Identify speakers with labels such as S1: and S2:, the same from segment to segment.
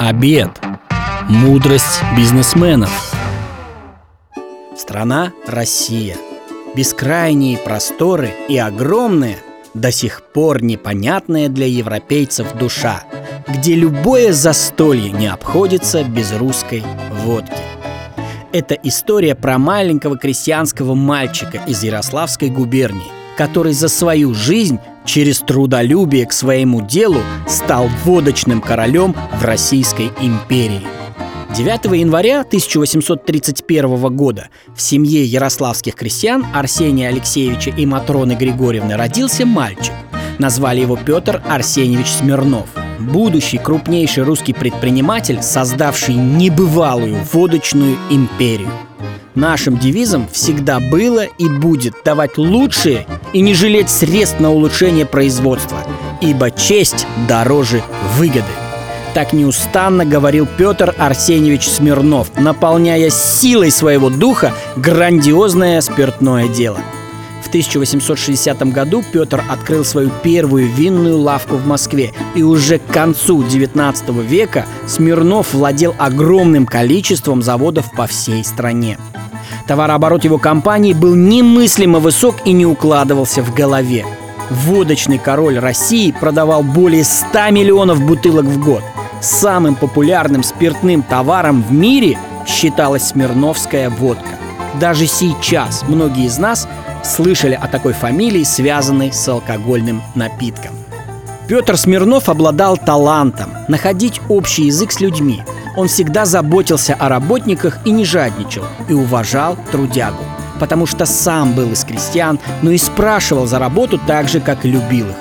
S1: Обед. Мудрость бизнесменов. Страна Россия. Бескрайние просторы и огромная, до сих пор непонятная для европейцев душа, где любое застолье не обходится без русской водки. Это история про маленького крестьянского мальчика из Ярославской губернии, который за свою жизнь через трудолюбие к своему делу стал водочным королем в Российской империи. 9 января 1831 года в семье ярославских крестьян Арсения Алексеевича и Матроны Григорьевны родился мальчик. Назвали его Петр Арсеньевич Смирнов. Будущий крупнейший русский предприниматель, создавший небывалую водочную империю. Нашим девизом всегда было и будет давать лучшие и не жалеть средств на улучшение производства, ибо честь дороже выгоды. Так неустанно говорил Петр Арсеньевич Смирнов, наполняя силой своего духа грандиозное спиртное дело. В 1860 году Петр открыл свою первую винную лавку в Москве, и уже к концу 19 века Смирнов владел огромным количеством заводов по всей стране. Товарооборот его компании был немыслимо высок и не укладывался в голове. Водочный король России продавал более 100 миллионов бутылок в год. Самым популярным спиртным товаром в мире считалась смирновская водка. Даже сейчас многие из нас слышали о такой фамилии, связанной с алкогольным напитком. Петр Смирнов обладал талантом находить общий язык с людьми – он всегда заботился о работниках и не жадничал, и уважал трудягу. Потому что сам был из крестьян, но и спрашивал за работу так же, как и любил их.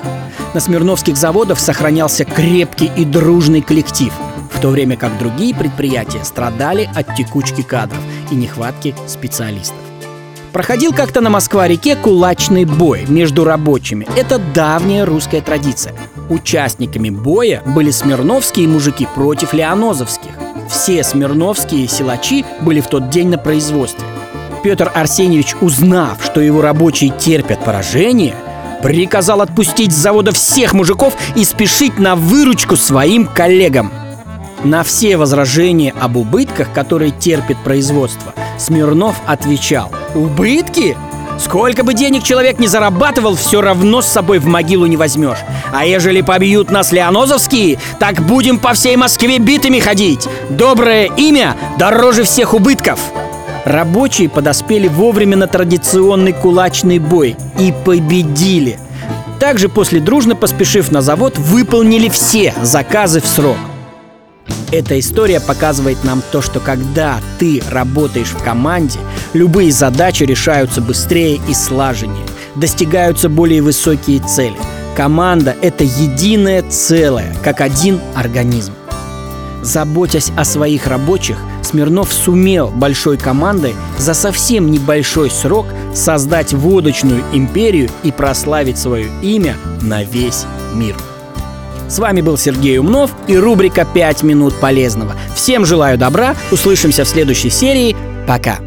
S1: На Смирновских заводах сохранялся крепкий и дружный коллектив, в то время как другие предприятия страдали от текучки кадров и нехватки специалистов. Проходил как-то на Москва-реке кулачный бой между рабочими. Это давняя русская традиция. Участниками боя были смирновские мужики против леонозовских. Все смирновские силачи были в тот день на производстве. Петр Арсеньевич, узнав, что его рабочие терпят поражение, приказал отпустить с завода всех мужиков и спешить на выручку своим коллегам. На все возражения об убытках, которые терпит производство, Смирнов отвечал «Убытки? Сколько бы денег человек не зарабатывал, все равно с собой в могилу не возьмешь. А ежели побьют нас леонозовские, так будем по всей Москве битыми ходить. Доброе имя дороже всех убытков. Рабочие подоспели вовремя на традиционный кулачный бой и победили. Также после дружно поспешив на завод, выполнили все заказы в срок. Эта история показывает нам то, что когда ты работаешь в команде, любые задачи решаются быстрее и слаженнее, достигаются более высокие цели. Команда – это единое целое, как один организм. Заботясь о своих рабочих, Смирнов сумел большой командой за совсем небольшой срок создать водочную империю и прославить свое имя на весь мир. С вами был Сергей Умнов и рубрика «5 минут полезного». Всем желаю добра, услышимся в следующей серии. Пока!